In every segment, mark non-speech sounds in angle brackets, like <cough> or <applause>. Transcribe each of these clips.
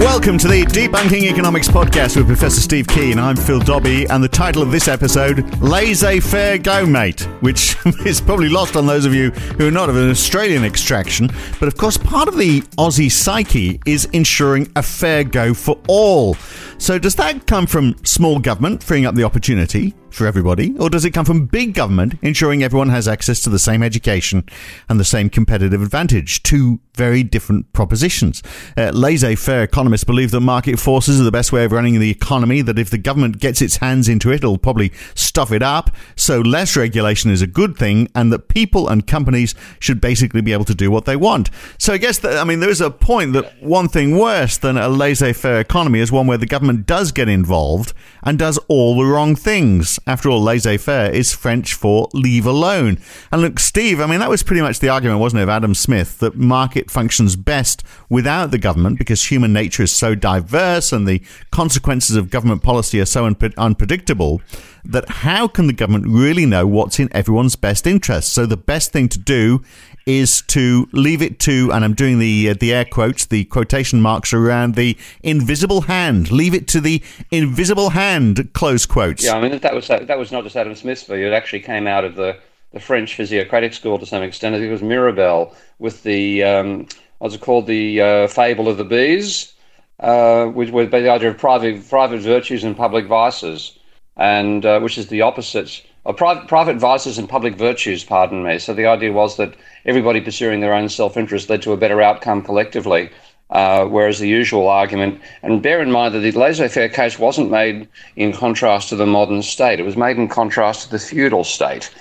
Welcome to the Debunking Economics podcast with Professor Steve Keen. I'm Phil Dobbie, and the title of this episode, Laissez Faire Go Mate, which <laughs> is probably lost on those of you who are not of an Australian extraction. But of course, part of the Aussie psyche is ensuring a fair go for all. So, does that come from small government freeing up the opportunity for everybody, or does it come from big government ensuring everyone has access to the same education and the same competitive advantage? Two very different propositions. Uh, laissez faire economists believe that market forces are the best way of running the economy, that if the government gets its hands into it, it'll probably stuff it up, so less regulation is a good thing, and that people and companies should basically be able to do what they want. So, I guess that, I mean, there is a point that one thing worse than a laissez faire economy is one where the government does get involved and does all the wrong things. After all, laissez faire is French for leave alone. And look, Steve, I mean, that was pretty much the argument, wasn't it, of Adam Smith, that market functions best without the government because human nature is so diverse and the consequences of government policy are so unpre- unpredictable that how can the government really know what's in everyone's best interest? So the best thing to do is to leave it to, and I'm doing the uh, the air quotes, the quotation marks around the invisible hand. Leave it to the invisible hand. Close quotes. Yeah, I mean that was that was not just Adam Smith's view. It actually came out of the the French physiocratic school to some extent. I think it was Mirabeau with the um, what's it called, the uh, fable of the bees, uh, which was the idea of private private virtues and public vices, and uh, which is the opposite. Of private, private vices and public virtues, pardon me. So the idea was that everybody pursuing their own self-interest led to a better outcome collectively. Uh, whereas the usual argument, and bear in mind that the laissez-faire case wasn't made in contrast to the modern state; it was made in contrast to the feudal state,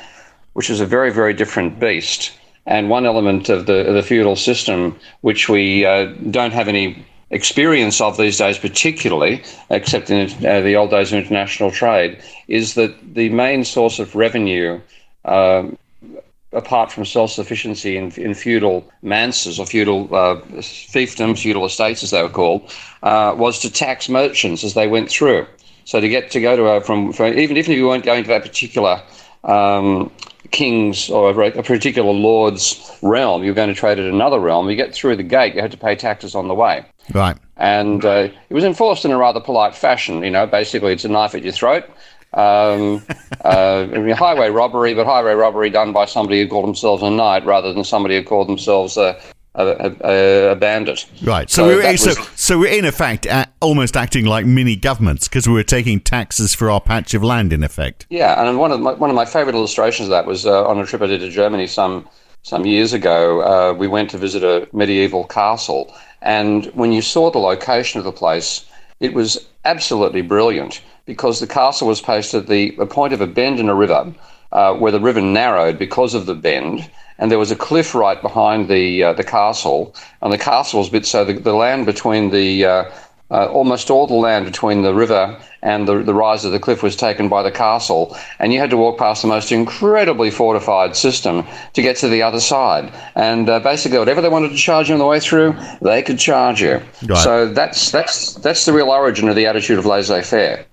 which is a very, very different beast. And one element of the of the feudal system, which we uh, don't have any experience of these days, particularly, except in uh, the old days of international trade, is that the main source of revenue. Um, apart from self-sufficiency in, in feudal manses or feudal uh, fiefdoms, feudal estates as they were called, uh, was to tax merchants as they went through. So to get to go to a, from, from even if you weren't going to that particular um, king's or a, a particular lord's realm, you're going to trade at another realm. You get through the gate, you had to pay taxes on the way. Right. And uh, it was enforced in a rather polite fashion. You know, basically, it's a knife at your throat. Um, <laughs> uh, I mean, highway robbery, but highway robbery done by somebody who called themselves a knight rather than somebody who called themselves a, a, a, a bandit. Right. So, So we were, so, was, so we're in effect almost acting like mini governments because we were taking taxes for our patch of land, in effect. Yeah, and one of my, one of my favourite illustrations of that was uh, on a trip I did to Germany some some years ago. Uh, we went to visit a medieval castle, and when you saw the location of the place, it was absolutely brilliant because the castle was placed at the, the point of a bend in a river, uh, where the river narrowed because of the bend. And there was a cliff right behind the uh, the castle, and the castle was bit so the, the land between the uh, almost all the land between the river and the, the rise of the cliff was taken by the castle, and you had to walk past the most incredibly fortified system to get to the other side. And uh, basically, whatever they wanted to charge you on the way through, they could charge you. Right. So that's that's that's the real origin of the attitude of laissez-faire.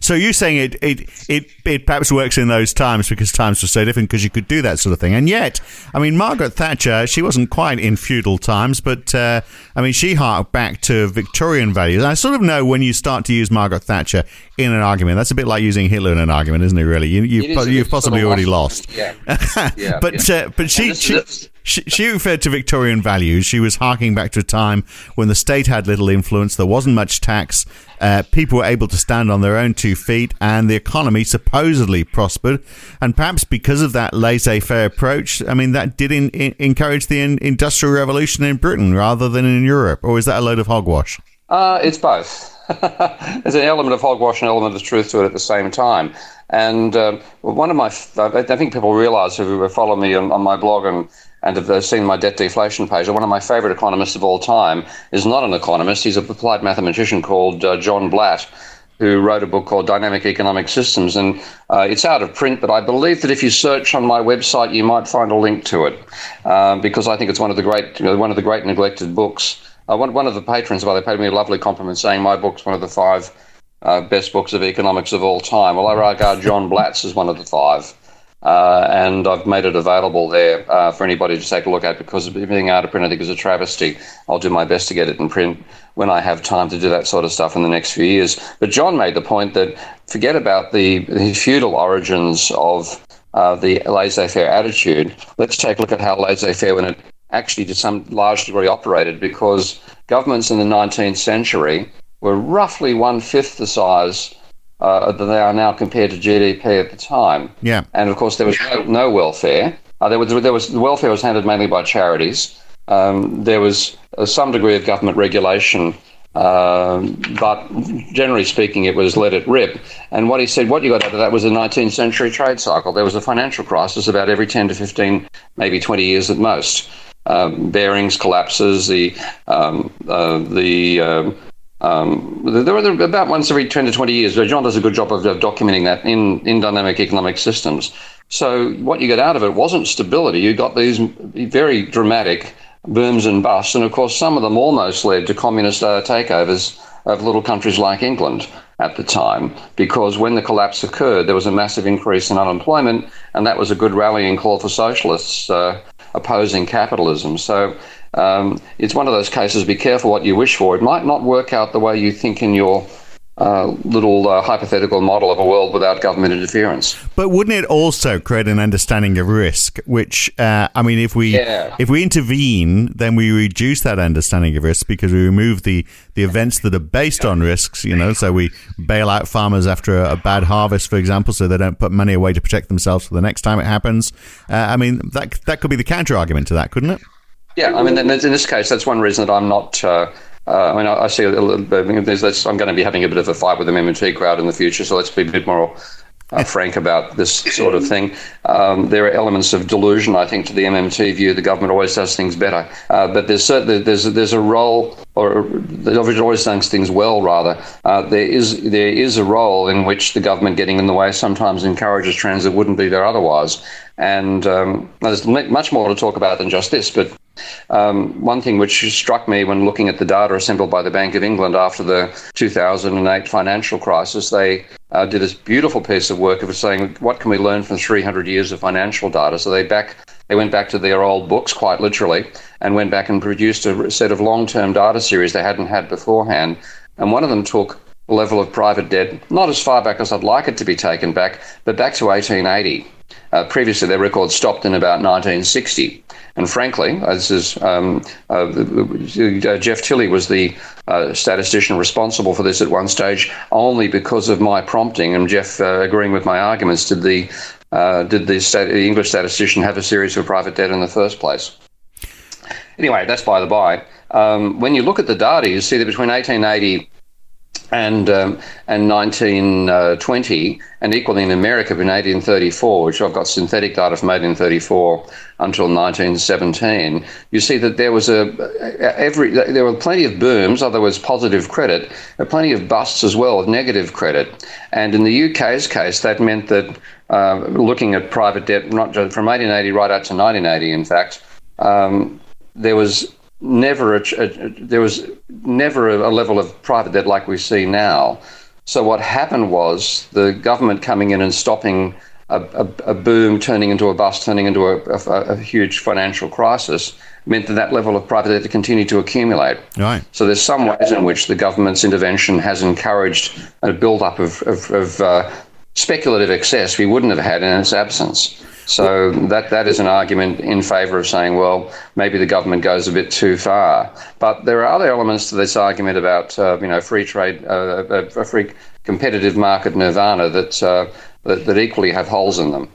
So you're saying it, it, it, it perhaps works in those times because times were so different because you could do that sort of thing. And yet, I mean, Margaret Thatcher, she wasn't quite in feudal times, but uh, I mean, she harked back to Victorian values. I sort of know when you start to use Margaret Thatcher in an argument, that's a bit like using Hitler in an argument, isn't it? Really, you, you've, is po- you've possibly sort of already lost. Yeah. <laughs> Yeah, but yeah. uh, but she, she, she she referred to Victorian values. She was harking back to a time when the state had little influence, there wasn't much tax, uh, people were able to stand on their own two feet, and the economy supposedly prospered. And perhaps because of that laissez-faire approach, I mean that did in, in, encourage the in, industrial revolution in Britain rather than in Europe. Or is that a load of hogwash? Uh, it's both. <laughs> There's an element of hogwash and an element of truth to it at the same time. And um, one of my, I think people realise who follow me on, on my blog and and have seen my debt deflation page, one of my favorite economists of all time is not an economist. He's a applied mathematician called uh, John Blatt, who wrote a book called Dynamic Economic Systems. And uh, it's out of print, but I believe that if you search on my website, you might find a link to it um, because I think it's one of the great, you know, one of the great neglected books. Uh, one, one of the patrons, by the way, paid me a lovely compliment saying my book's one of the five uh, best books of economics of all time. Well, I regard John Blatt's as one of the five. Uh, and I've made it available there uh, for anybody to take a look at because being out of print, I think, is a travesty. I'll do my best to get it in print when I have time to do that sort of stuff in the next few years. But John made the point that forget about the, the feudal origins of uh, the laissez faire attitude. Let's take a look at how laissez faire, when it actually to some large degree operated, because governments in the 19th century were roughly one fifth the size uh, than they are now compared to GDP at the time. Yeah. And of course, there was no, no welfare. Uh, there was there was the welfare was handled mainly by charities. Um, there was uh, some degree of government regulation, um, but generally speaking, it was let it rip. And what he said, what you got out of that was a 19th century trade cycle. There was a financial crisis about every 10 to 15, maybe 20 years at most. Um, Barings collapses, the um, uh, the um, um, about once every 10 to 20 years. John does a good job of, of documenting that in, in dynamic economic systems. So what you get out of it wasn't stability. You got these very dramatic booms and busts, and of course some of them almost led to communist uh, takeovers of little countries like England at the time, because when the collapse occurred, there was a massive increase in unemployment, and that was a good rallying call for socialists uh, opposing capitalism. So um, it's one of those cases. Be careful what you wish for. It might not work out the way you think in your uh, little uh, hypothetical model of a world without government interference. But wouldn't it also create an understanding of risk? Which uh, I mean, if we yeah. if we intervene, then we reduce that understanding of risk because we remove the the events that are based on risks. You know, so we bail out farmers after a, a bad harvest, for example, so they don't put money away to protect themselves for the next time it happens. Uh, I mean, that that could be the counter argument to that, couldn't it? Yeah, I mean, in this case, that's one reason that I'm not. Uh, uh, I mean, I, see a little bit. I'm going to be having a bit of a fight with the MMT crowd in the future, so let's be a bit more uh, frank about this sort of thing. Um, there are elements of delusion, I think, to the MMT view. The government always does things better, uh, but there's certainly there's there's a role, or the government always does things well. Rather, uh, there is there is a role in which the government getting in the way sometimes encourages trends that wouldn't be there otherwise. And um, there's much more to talk about than just this, but um, one thing which struck me when looking at the data assembled by the Bank of England after the 2008 financial crisis, they uh, did this beautiful piece of work of saying, what can we learn from 300 years of financial data? So they back they went back to their old books quite literally and went back and produced a set of long-term data series they hadn't had beforehand. And one of them took the level of private debt not as far back as I'd like it to be taken back, but back to 1880. Uh, previously, their record stopped in about 1960. And frankly, uh, this is um, uh, uh, Geoff Tily was the uh, statistician responsible for this at one stage, only because of my prompting and Jeff uh, agreeing with my arguments. Did the did the, stat- the English statistician have a series of private debt in the first place? Anyway, that's by the by. Um, when you look at the data, you see that between 1880 and um, and 1920, and equally in America between 1834, which I've got synthetic data from 1834 until 1917, you see that there was a every there were plenty of booms, other words, positive credit, but plenty of busts as well, with negative credit. And in the UK's case, that meant that uh, looking at private debt, not just from 1880 right out to 1980, in fact, um, there was never a, a, there was never a, a, level of private debt like we see now. So what happened was the government coming in and stopping a, a a boom, turning into a bust, turning into a, huge financial crisis, meant that that level of private debt continued to accumulate. Right. So there's some ways in which the government's intervention has encouraged a build-up of, of, of uh, speculative excess we wouldn't have had in its absence. So that that is an argument in favour of saying, well, maybe the government goes a bit too far. But there are other elements to this argument about, uh, you know, free trade, uh, a free competitive market nirvana that, uh, that that equally have holes in them.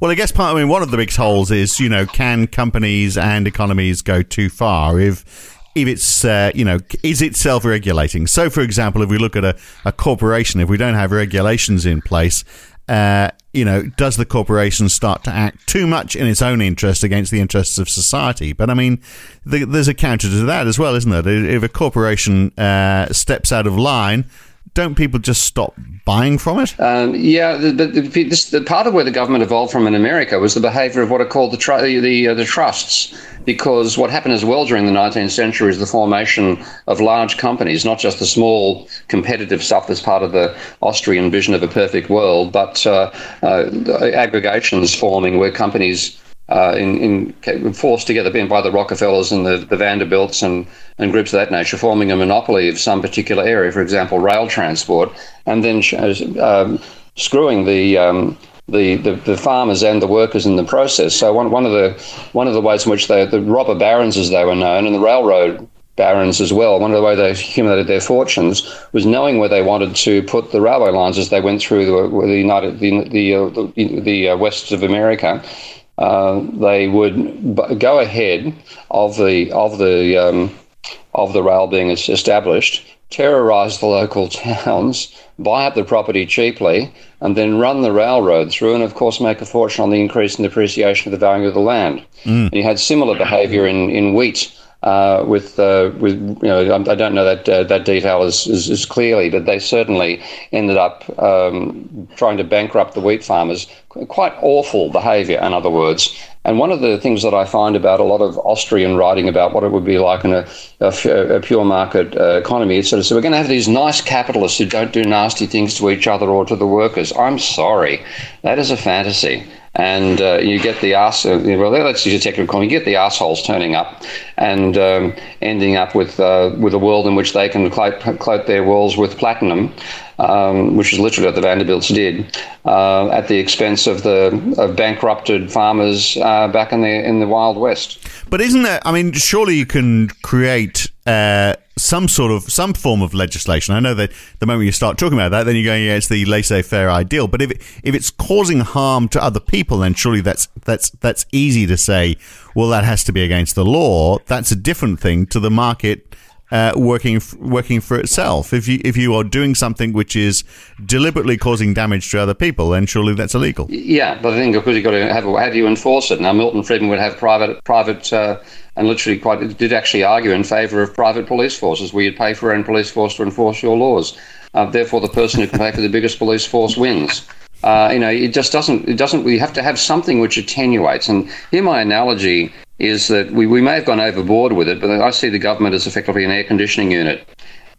Well, I guess part. I mean, one of the big holes is, you know, can companies and economies go too far if if it's uh, you know is it self-regulating so for example if we look at a, a corporation if we don't have regulations in place uh, you know, does the corporation start to act too much in its own interest against the interests of society? But I mean, the, there's a counter to that as well, isn't there? If a corporation uh, steps out of line, don't people just stop buying from it? Um, yeah, the, the, the, the, part of where the government evolved from in America was the behaviour of what are called the tr- the, uh, the trusts, because what happened as well during the 19th century is the formation of large companies, not just the small competitive stuff that's part of the Austrian vision of a perfect world, but uh, uh, aggregations forming where companies uh, in, in, forced together by the Rockefellers and the, the Vanderbilts and, and groups of that nature, forming a monopoly of some particular area, for example, rail transport, and then um, screwing the, um, the, the, the farmers and the workers in the process. So one, one of the one of the ways in which they, the robber barons, as they were known, and the railroad barons as well. One of the way they accumulated their fortunes was knowing where they wanted to put the railway lines as they went through the, the United the the, uh, the, the uh, west of America uh, they would b- go ahead of the of the um, of the rail being established, terrorise the local <laughs> towns, buy up the property cheaply, and then run the railroad through, and of course make a fortune on the increase in depreciation of the value of the land. Mm. You had similar behaviour in in wheat uh, with uh, with you know I don't know that uh, that detail as, as, clearly, but they certainly ended up um, trying to bankrupt the wheat farmers. Quite awful behaviour, in other words. And one of the things that I find about a lot of Austrian writing about what it would be like in a, a, a pure market uh, economy, it's sort of so we're going to have these nice capitalists who don't do nasty things to each other or to the workers. I'm sorry, that is a fantasy and uh, you get the ass. Uh, well, let's use a technical term. You get the assholes turning up and um, ending up with uh, with a world in which they can cloak their walls with platinum, um, which is literally what the Vanderbilts did, uh, at the expense of the of bankrupted farmers uh, back in the in the Wild West. But isn't there? I mean, surely you can create uh, some sort of some form of legislation. I know that the moment you start talking about that, then you're going, it's the laissez-faire ideal. But if it, if it's causing harm to other people, then surely that's that's that's easy to say. Well, that has to be against the law. That's a different thing to the market uh, working working for itself. If you if you are doing something which is deliberately causing damage to other people, then surely that's illegal. Yeah, but I think because you've got to have how do you enforce it? Now, Milton Friedman would have private private. Uh, and literally quite did actually argue in favour of private police forces where you'd pay for your own police force to enforce your laws. Uh, therefore, the person who can pay for the biggest police force wins. Uh, you know, it just doesn't. It doesn't. We have to have something which attenuates. And here, my analogy is that we, we may have gone overboard with it, but I see the government as effectively an air conditioning unit.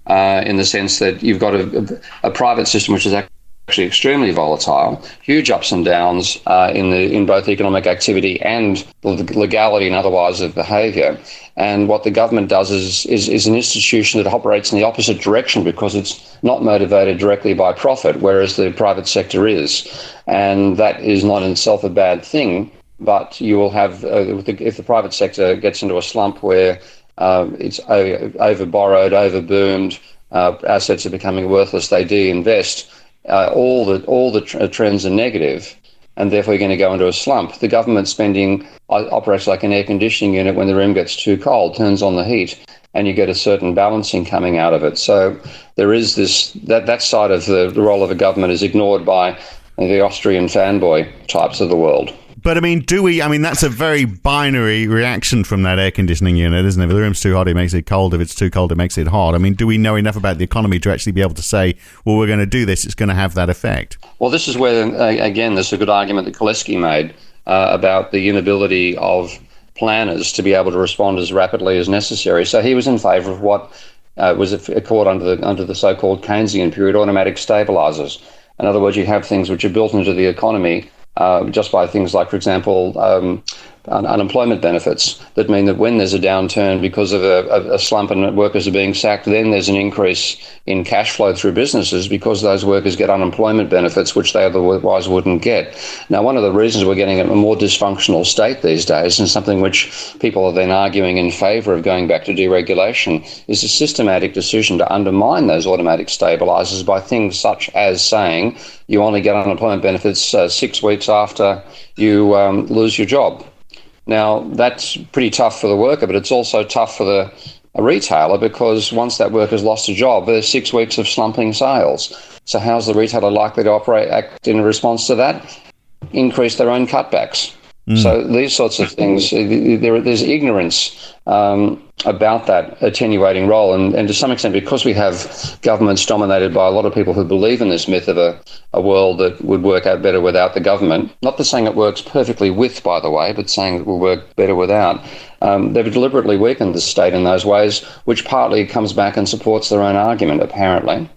Uh, in the sense that you've got a, a, a private system which is actually actually extremely volatile, huge ups and downs uh, in the in both economic activity and the legality and otherwise of behaviour. And what the government does is, is is an institution that operates in the opposite direction because it's not motivated directly by profit, whereas the private sector is, and that is not in itself a bad thing. But you will have uh, if the private sector gets into a slump where uh, it's over borrowed, over boomed, uh, assets are becoming worthless, they de-invest uh, all the all the tr- trends are negative, and therefore you're going to go into a slump. The government spending uh, operates like an air conditioning unit when the room gets too cold, turns on the heat, and you get a certain balancing coming out of it. So there is this that that side of the, the role of a government is ignored by the Austrian fanboy types of the world. But I mean, do we? I mean, that's a very binary reaction from that air conditioning unit, isn't it? If the room's too hot, it makes it cold. If it's too cold, it makes it hot. I mean, do we know enough about the economy to actually be able to say, well, we're going to do this, it's going to have that effect? Well, this is where, again, there's a good argument that Kalecki made uh, about the inability of planners to be able to respond as rapidly as necessary. So he was in favour of what uh, was called under the, under the so called Keynesian period automatic stabilisers. In other words, you have things which are built into the economy uh, just by things like, for example, um, un- unemployment benefits that mean that when there's a downturn because of a, a, slump and workers are being sacked, then there's an increase in cash flow through businesses because those workers get unemployment benefits which they otherwise wouldn't get. Now, one of the reasons we're getting a more dysfunctional state these days, and something which people are then arguing in favour of going back to deregulation, is a systematic decision to undermine those automatic stabilisers by things such as saying you only get unemployment benefits uh, six weeks after you um, lose your job. Now, that's pretty tough for the worker, but it's also tough for the retailer because once that worker's lost a job, there's six weeks of slumping sales. So how's the retailer likely to operate act in response to that? Increase their own cutbacks. Mm. So these sorts of things, there, there's ignorance um, about that attenuating role, and, and to some extent, because we have governments dominated by a lot of people who believe in this myth of a, a world that would work out better without the government. Not the saying it works perfectly with, by the way, but saying it will work better without. Um, they've deliberately weakened the state in those ways, which partly comes back and supports their own argument, apparently.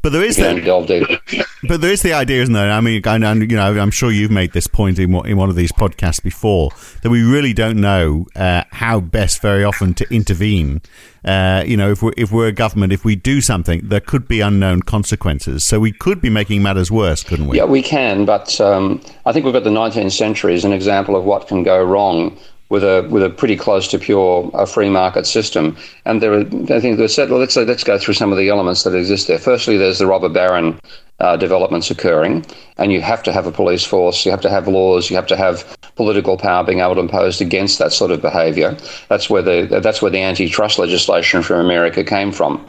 But there is the, <laughs> but there is the idea, isn't there? I mean, and you know, I'm sure you've made this point in in one of these podcasts before that we really don't know uh, how best very often to intervene. Uh, you know, if we're if we're a government, if we do something, there could be unknown consequences. So we could be making matters worse, couldn't we? Yeah, we can. But um, I think we've got the 19th century as an example of what can go wrong with a with a pretty close to pure a free market system. And there are, I think, there's said well, let's let's go through some of the elements that exist there. Firstly, there's the robber baron uh, developments occurring, and you have to have a police force, you have to have laws, you have to have political power being able to impose against that sort of behaviour. That's where the that's where the antitrust legislation from America came from.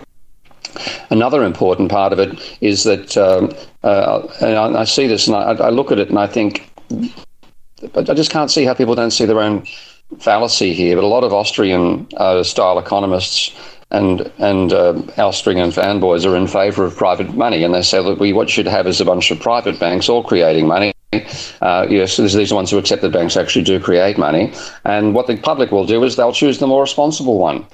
Another important part of it is that, um, uh, and I, I, see this and I, I look at it and I think I just can't see how people don't see their own fallacy here. But a lot of Austrian uh, style economists and and uh, Austrian fanboys are in favour of private money, and they say that we what you should have is a bunch of private banks all creating money. Uh, yes, these are the ones who accept that banks actually do create money, and what the public will do is they'll choose the more responsible one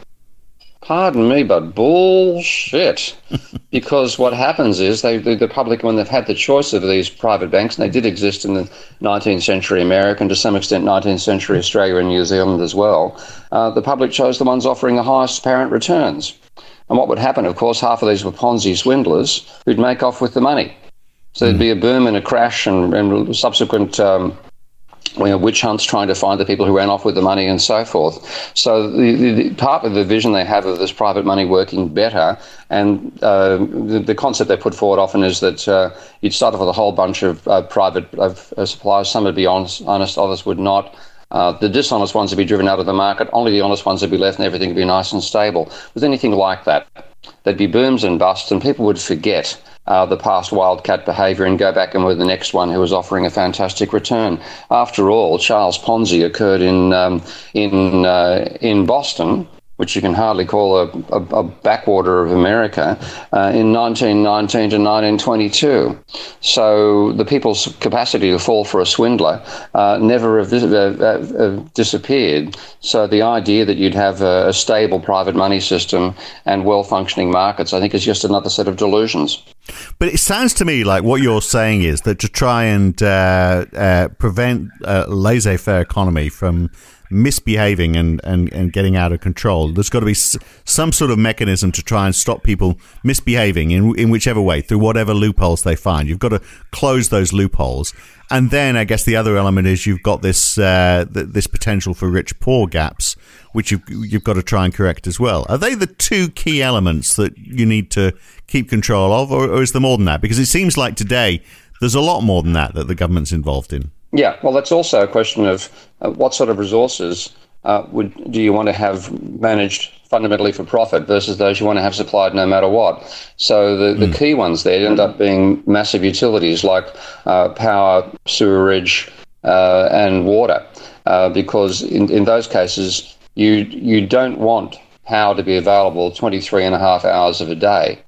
pardon me, but bullshit. <laughs> because what happens is they, the, the, public, when they've had the choice of these private banks, and they did exist in the 19th century America and to some extent 19th century Australia and New Zealand as well, uh, the public chose the ones offering the highest apparent returns. And what would happen, of course, half of these were Ponzi swindlers who'd make off with the money. So there'd be a boom and a crash and, and subsequent um, you know, witch hunts trying to find the people who ran off with the money and so forth. So the, the, the part of the vision they have of this private money working better, and uh, the, the, concept they put forward often is that uh, you'd start off with a whole bunch of uh, private of, suppliers. Some would be honest, honest others would not. Uh, the dishonest ones would be driven out of the market. Only the honest ones would be left, and everything would be nice and stable. With anything like that, there'd be booms and busts, and people would forget uh, the past wildcat behaviour and go back and with the next one who was offering a fantastic return. After all, Charles Ponzi occurred in um, in uh, in Boston which you can hardly call a, a, a backwater of America, uh, in 1919 to 1922. So the people's capacity to fall for a swindler uh, never uh, uh, disappeared. So the idea that you'd have a, a stable private money system and well functioning markets, I think, is just another set of delusions. But it sounds to me like what you're saying is that to try and uh, uh, prevent a laissez faire economy from misbehaving and, and, and getting out of control. There's got to be s- some sort of mechanism to try and stop people misbehaving in, in whichever way, through whatever loopholes they find. You've got to close those loopholes. And then I guess the other element is you've got this uh, th- this potential for rich poor gaps, which you've, you've got to try and correct as well. Are they the two key elements that you need to keep control of, or, or is there more than that? Because it seems like today there's a lot more than that that the government's involved in. Yeah, well, that's also a question of uh, what sort of resources uh, would do you want to have managed fundamentally for profit versus those you want to have supplied no matter what. So the, the mm. key ones there end up being massive utilities like uh, power, sewerage, uh, and water, uh, because in, in those cases you you don't want power to be available 23 and a half hours of a day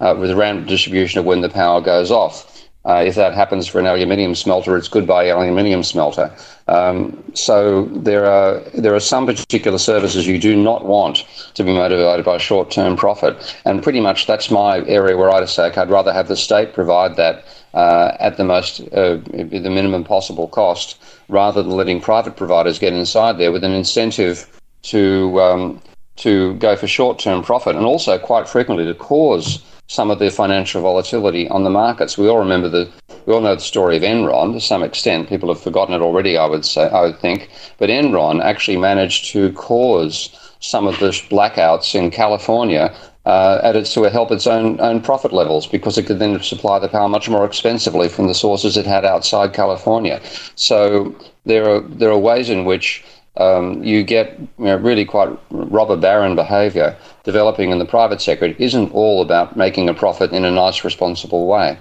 uh, with a random distribution of when the power goes off. Uh, if that happens for an aluminium smelter, it's goodbye aluminium smelter. Um, so there are there are some particular services you do not want to be motivated by short-term profit, and pretty much that's my area where I'd say I'd rather have the state provide that uh, at the most uh, the minimum possible cost, rather than letting private providers get inside there with an incentive to um, to go for short-term profit, and also quite frequently to cause some of the financial volatility on the markets. We all remember the, we all know the story of Enron to some extent. People have forgotten it already, I would say, I would think. But Enron actually managed to cause some of the blackouts in California uh, at its, to help its own own profit levels because it could then supply the power much more expensively from the sources it had outside California. So there are there are ways in which um, you get you know, really quite robber baron behaviour developing in the private sector. isn't all about making a profit in a nice, responsible way.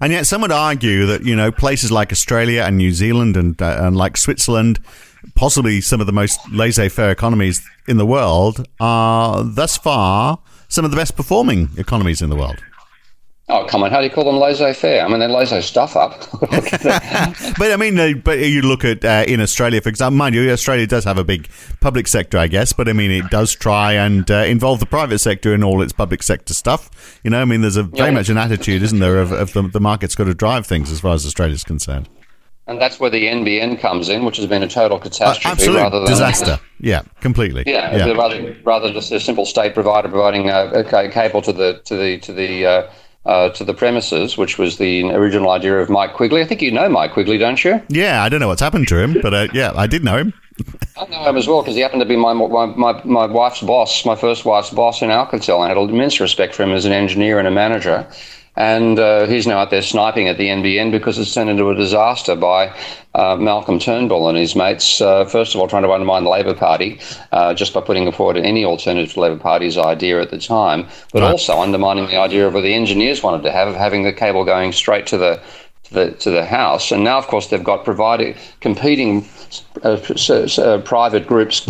And yet, some would argue that you know places like Australia and New Zealand and uh, and like Switzerland, possibly some of the most laissez-faire economies in the world, are thus far some of the best performing economies in the world. Oh come on! How do you call them laissez-faire? I mean, they laissez stuff up. <laughs> but I mean, but you look at uh, in Australia, for example, mind you, Australia does have a big public sector, I guess. But I mean, it does try and uh, involve the private sector in all its public sector stuff. You know, I mean, there's a very yeah. much an attitude, isn't there, of, of the, the market's got to drive things as far as Australia's concerned. And that's where the NBN comes in, which has been a total catastrophe. Uh, absolute rather than disaster. Yeah, completely. Yeah, yeah. rather rather just a simple state provider providing uh, a cable to the to the to the uh, uh, to the premises, which was the original idea of Mike Quigley. I think you know Mike Quigley, don't you? Yeah, I don't know what's happened to him, but uh, yeah, I did know him. <laughs> I know him as well because he happened to be my, my, my, my wife's boss, my first wife's boss in Alcatel. And I had a immense respect for him as an engineer and a manager. And uh, he's now out there sniping at the NBN because it's turned into a disaster by uh, Malcolm Turnbull and his mates, uh, first of all, trying to undermine the Labor Party uh, just by putting forward any alternative to Labor Party's idea at the time, but right. also undermining the idea of what the engineers wanted to have of having the cable going straight to the to the, to the house. And now, of course, they've got providing competing uh, uh, private groups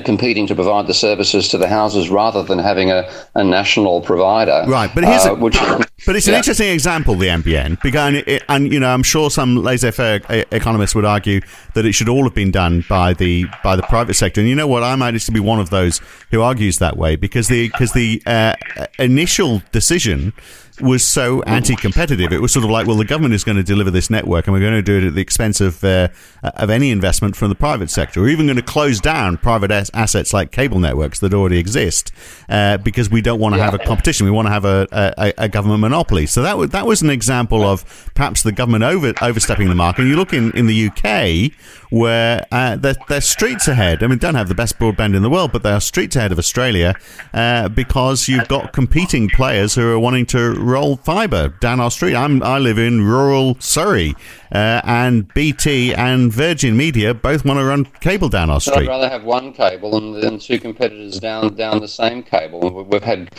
competing to provide the services to the houses rather than having a, a national provider. Right, but here's uh, a, which, but it's yeah. an interesting example, the NBN, because it, and you know I'm sure some laissez-faire economists would argue that it should all have been done by the by the private sector. And you know what, I might to be one of those who argues that way because the because the uh, initial decision was so anti-competitive. It was sort of like, well, the government is going to deliver this network, and we're going to do it at the expense of uh, of any investment from the private sector. We're even going to close down private assets like cable networks that already exist uh, because we don't want to yeah. have a competition. We want to have a, a, a, government monopoly. So that was that was an example of perhaps the government over overstepping the mark. And you look in, in the UK where uh, they're, they're, streets ahead. I mean, don't have the best broadband in the world, but they are streets ahead of Australia uh, because you've got competing players who are wanting to roll fibre down our street. I'm, I live in rural Surrey, uh, and BT and Virgin Media both want to run cable down our street. I'd rather have one cable and, than two competitors down down the same cable. We've had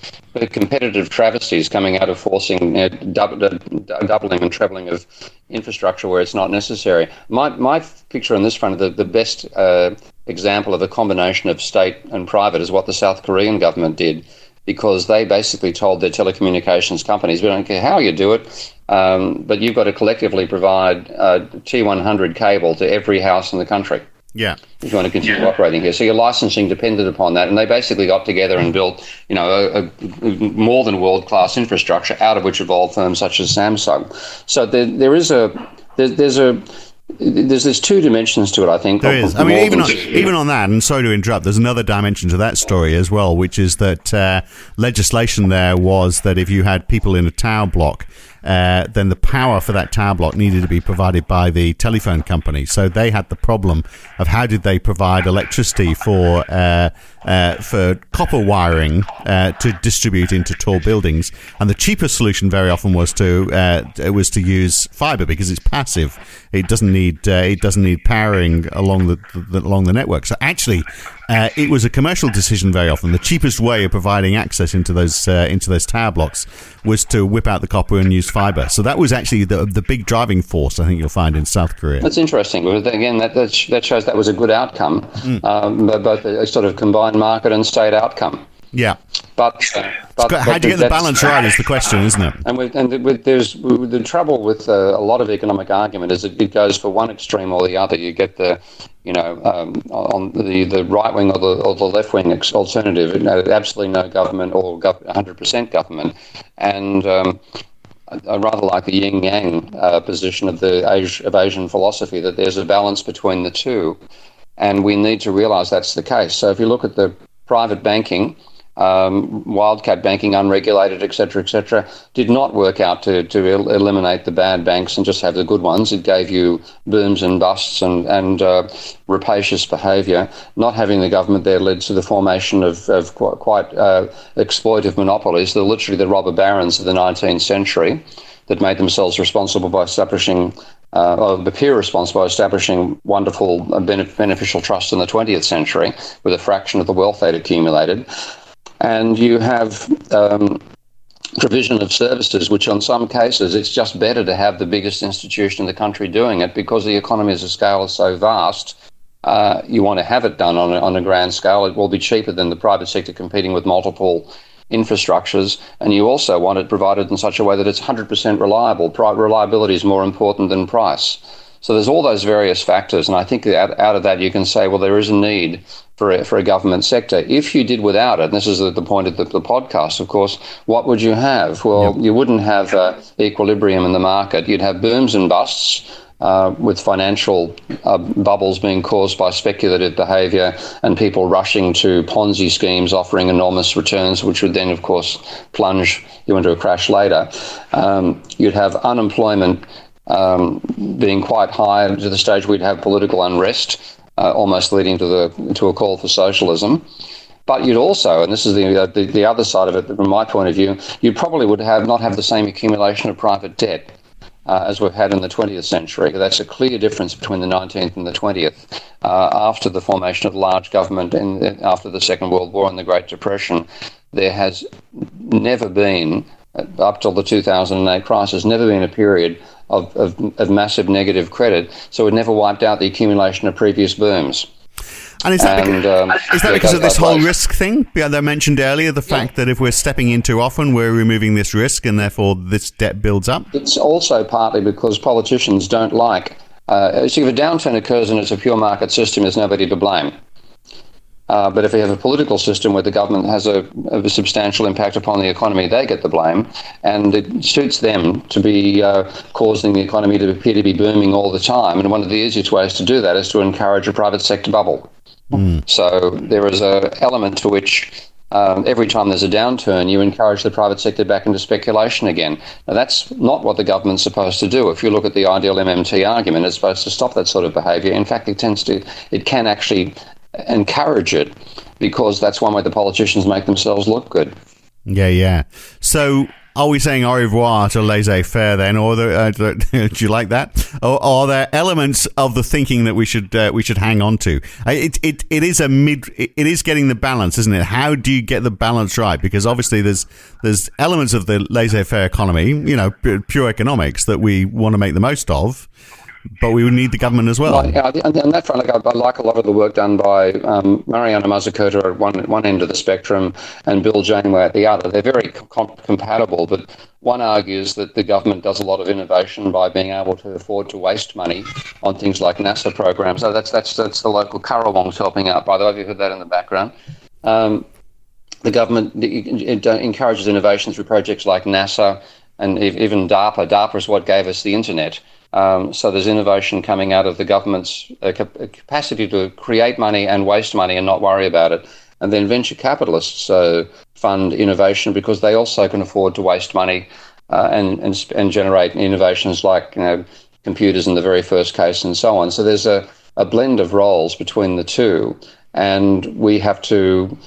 competitive travesties coming out of forcing uh, doubling and trebling of infrastructure where it's not necessary. My, my picture on this front, of the, the best uh, example of a combination of state and private is what the South Korean government did because they basically told their telecommunications companies, we don't care how you do it, um, but you've got to collectively provide uh, T100 cable to every house in the country. Yeah. If you want to continue yeah. operating here. So your licensing depended upon that. And they basically got together and built, you know, a, a more than world class infrastructure out of which evolved firms such as Samsung. So there, there is a, there, there's a, there's there's two dimensions to it. I think there is. I mean, even on, even on that, and sorry to interrupt. There's another dimension to that story as well, which is that uh, legislation there was that if you had people in a tower block uh, then the power for that tower block needed to be provided by the telephone company. So they had the problem of how did they provide electricity for uh, uh, for copper wiring uh, to distribute into tall buildings, and the cheapest solution very often was to uh, was to use fiber because it's passive. It doesn't need it doesn't need powering along the, the along the network. So actually, uh, it was a commercial decision very often. The cheapest way of providing access into those uh, into those tower blocks was to whip out the copper and use fiber. So that was actually the the big driving force. I think you'll find in South Korea. That's interesting. Again, that that, shows that was a good outcome, mm. um, both a sort of combined market and state outcome. Yeah. But, uh, but how do you get the balance right is the question, isn't it? And, with, and with, there's with the trouble with uh, a lot of economic argument is it, it goes for one extreme or the other. You get the you know um, on the, the right wing or the, or the left wing alternative. Absolutely no government or 100% government, and um, I rather like the yin yang uh, position of the of Asian philosophy that there's a balance between the two, and we need to realise that's the case. So if you look at the private banking um, wildcat banking, unregulated, etc., etc., did not work out to, to el- eliminate the bad banks and just have the good ones. It gave you booms and busts and, and uh, rapacious behaviour. Not having the government there led to the formation of, of quite, quite uh, exploitive monopolies. They're literally the robber barons of the 19th century that made themselves responsible by establishing uh, or appear responsible by establishing wonderful uh, beneficial trusts in the 20th century with a fraction of the wealth they'd accumulated. And you have um, provision of services, which on some cases it's just better to have the biggest institution in the country doing it because the economies of scale is so vast. Uh, you want to have it done on a, on a grand scale. It will be cheaper than the private sector competing with multiple infrastructures, and you also want it provided in such a way that it's 100% reliable. Reliability is more important than price. So there's all those various factors, and I think out, out of that you can say, well, there is a need for a, for a government sector. If you did without it, and this is the, the point of the, the, podcast, of course, what would you have? Well, yep. you wouldn't have uh, equilibrium in the market. You'd have booms and busts. Uh, with financial uh, bubbles being caused by speculative behaviour and people rushing to Ponzi schemes offering enormous returns, which would then, of course, plunge you into a crash later. Um, you'd have unemployment um, being quite high to the stage we'd have political unrest uh, almost leading to the to a call for socialism. But you'd also, and this is the, the, the other side of it from my point of view, you probably would have not have the same accumulation of private debt. Uh, as we've had in the 20th century. That's a clear difference between the 19th and the 20th. Uh, after the formation of large government and after the Second World War and the Great Depression, there has never been, up till the 2008 crisis, never been a period of, of, of massive negative credit, so it never wiped out the accumulation of previous booms. And is that, and, because, um, is that because of this whole risk thing that I mentioned earlier? The fact yeah. that if we're stepping in too often, we're removing this risk, and therefore this debt builds up. It's also partly because politicians don't like. Uh, so if a downturn occurs and it's a pure market system, there's nobody to blame. Uh, but if we have a political system where the government has a, a, substantial impact upon the economy, they get the blame, and it suits them to be uh, causing the economy to appear to be booming all the time. And one of the easiest ways to do that is to encourage a private sector bubble. Mm. So there is an element to which um, every time there's a downturn, you encourage the private sector back into speculation again. Now, that's not what the government's supposed to do. If you look at the ideal MMT argument, it's supposed to stop that sort of behaviour. In fact, it tends to, it can actually encourage it because that's one way the politicians make themselves look good. Yeah, yeah. So are we saying au revoir to laissez-faire then, or the, uh, <laughs> do you like that? Or, are there elements of the thinking that we should uh, we should hang on to? Uh, it, it it is a mid. It is getting the balance, isn't it? How do you get the balance right? Because obviously there's there's elements of the laissez-faire economy, you know, pure economics that we want to make the most of but we would need the government as well. yeah, and on that front, like, I, like a lot of the work done by um, Mariana Mazzucato at one one end of the spectrum and Bill Janeway at the other. They're very com- compatible, but one argues that the government does a lot of innovation by being able to afford to waste money on things like NASA programs. So that's that's that's the local Currawongs helping out. By the way, have you heard that in the background. Um, the government encourages innovation through projects like NASA and even DARPA. DARPA is what gave us the internet. Um, so there's innovation coming out of the government's uh, capacity to create money and waste money and not worry about it. And then venture capitalists uh, fund innovation because they also can afford to waste money uh, and, and, and generate innovations like you know, computers in the very first case and so on. So there's a, a blend of roles between the two, and we have to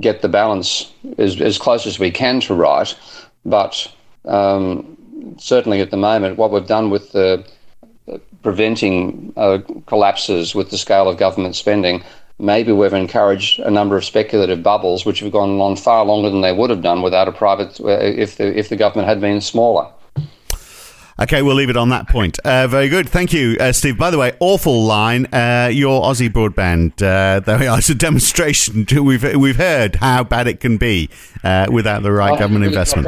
get the balance as, as close as we can to right. But um, certainly at the moment, what we've done with the preventing uh, collapses with the scale of government spending, maybe we've encouraged a number of speculative bubbles which have gone on far longer than they would have done without a private uh, if the if the government had been smaller. Okay, we'll leave it on that point. Uh, very good. Thank you, uh, Steve. By the way, awful line. Uh, your Aussie broadband, uh, there we are. It's a demonstration. We've, we've heard how bad it can be uh, without the right oh, government investment.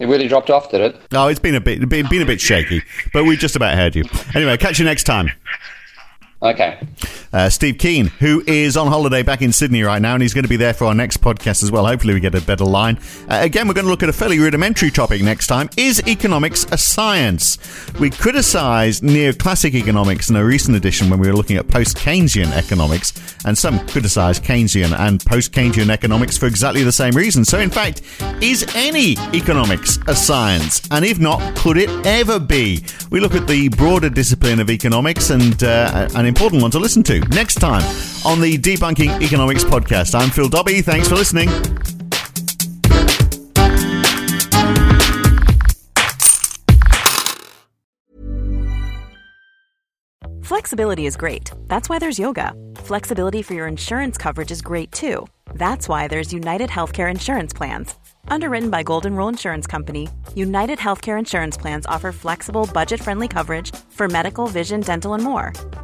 It really dropped off, did it? Oh, it's been a bit, been, been a bit shaky, but we just about heard you. Anyway, catch you next time. Okay. Uh, Steve Keen, who is on holiday back in Sydney right now, and he's going to be there for our next podcast as well. Hopefully, we get a better line. Uh, again, we're going to look at a fairly rudimentary topic next time. Is economics a science? We criticised neoclassic economics in a recent edition when we were looking at post Keynesian economics, and some criticised Keynesian and post Keynesian economics for exactly the same reason. So, in fact, is any economics a science? And if not, could it ever be? We look at the broader discipline of economics and, uh, and important one to listen to next time on the Debunking Economics podcast. I'm Phil Dobbie. Thanks for listening. Flexibility is great. That's why there's yoga. Flexibility for your insurance coverage is great too. That's why there's United Healthcare Insurance Plans. Underwritten by Golden Rule Insurance Company, United Healthcare Insurance Plans offer flexible, budget friendly coverage for medical, vision, dental, and more.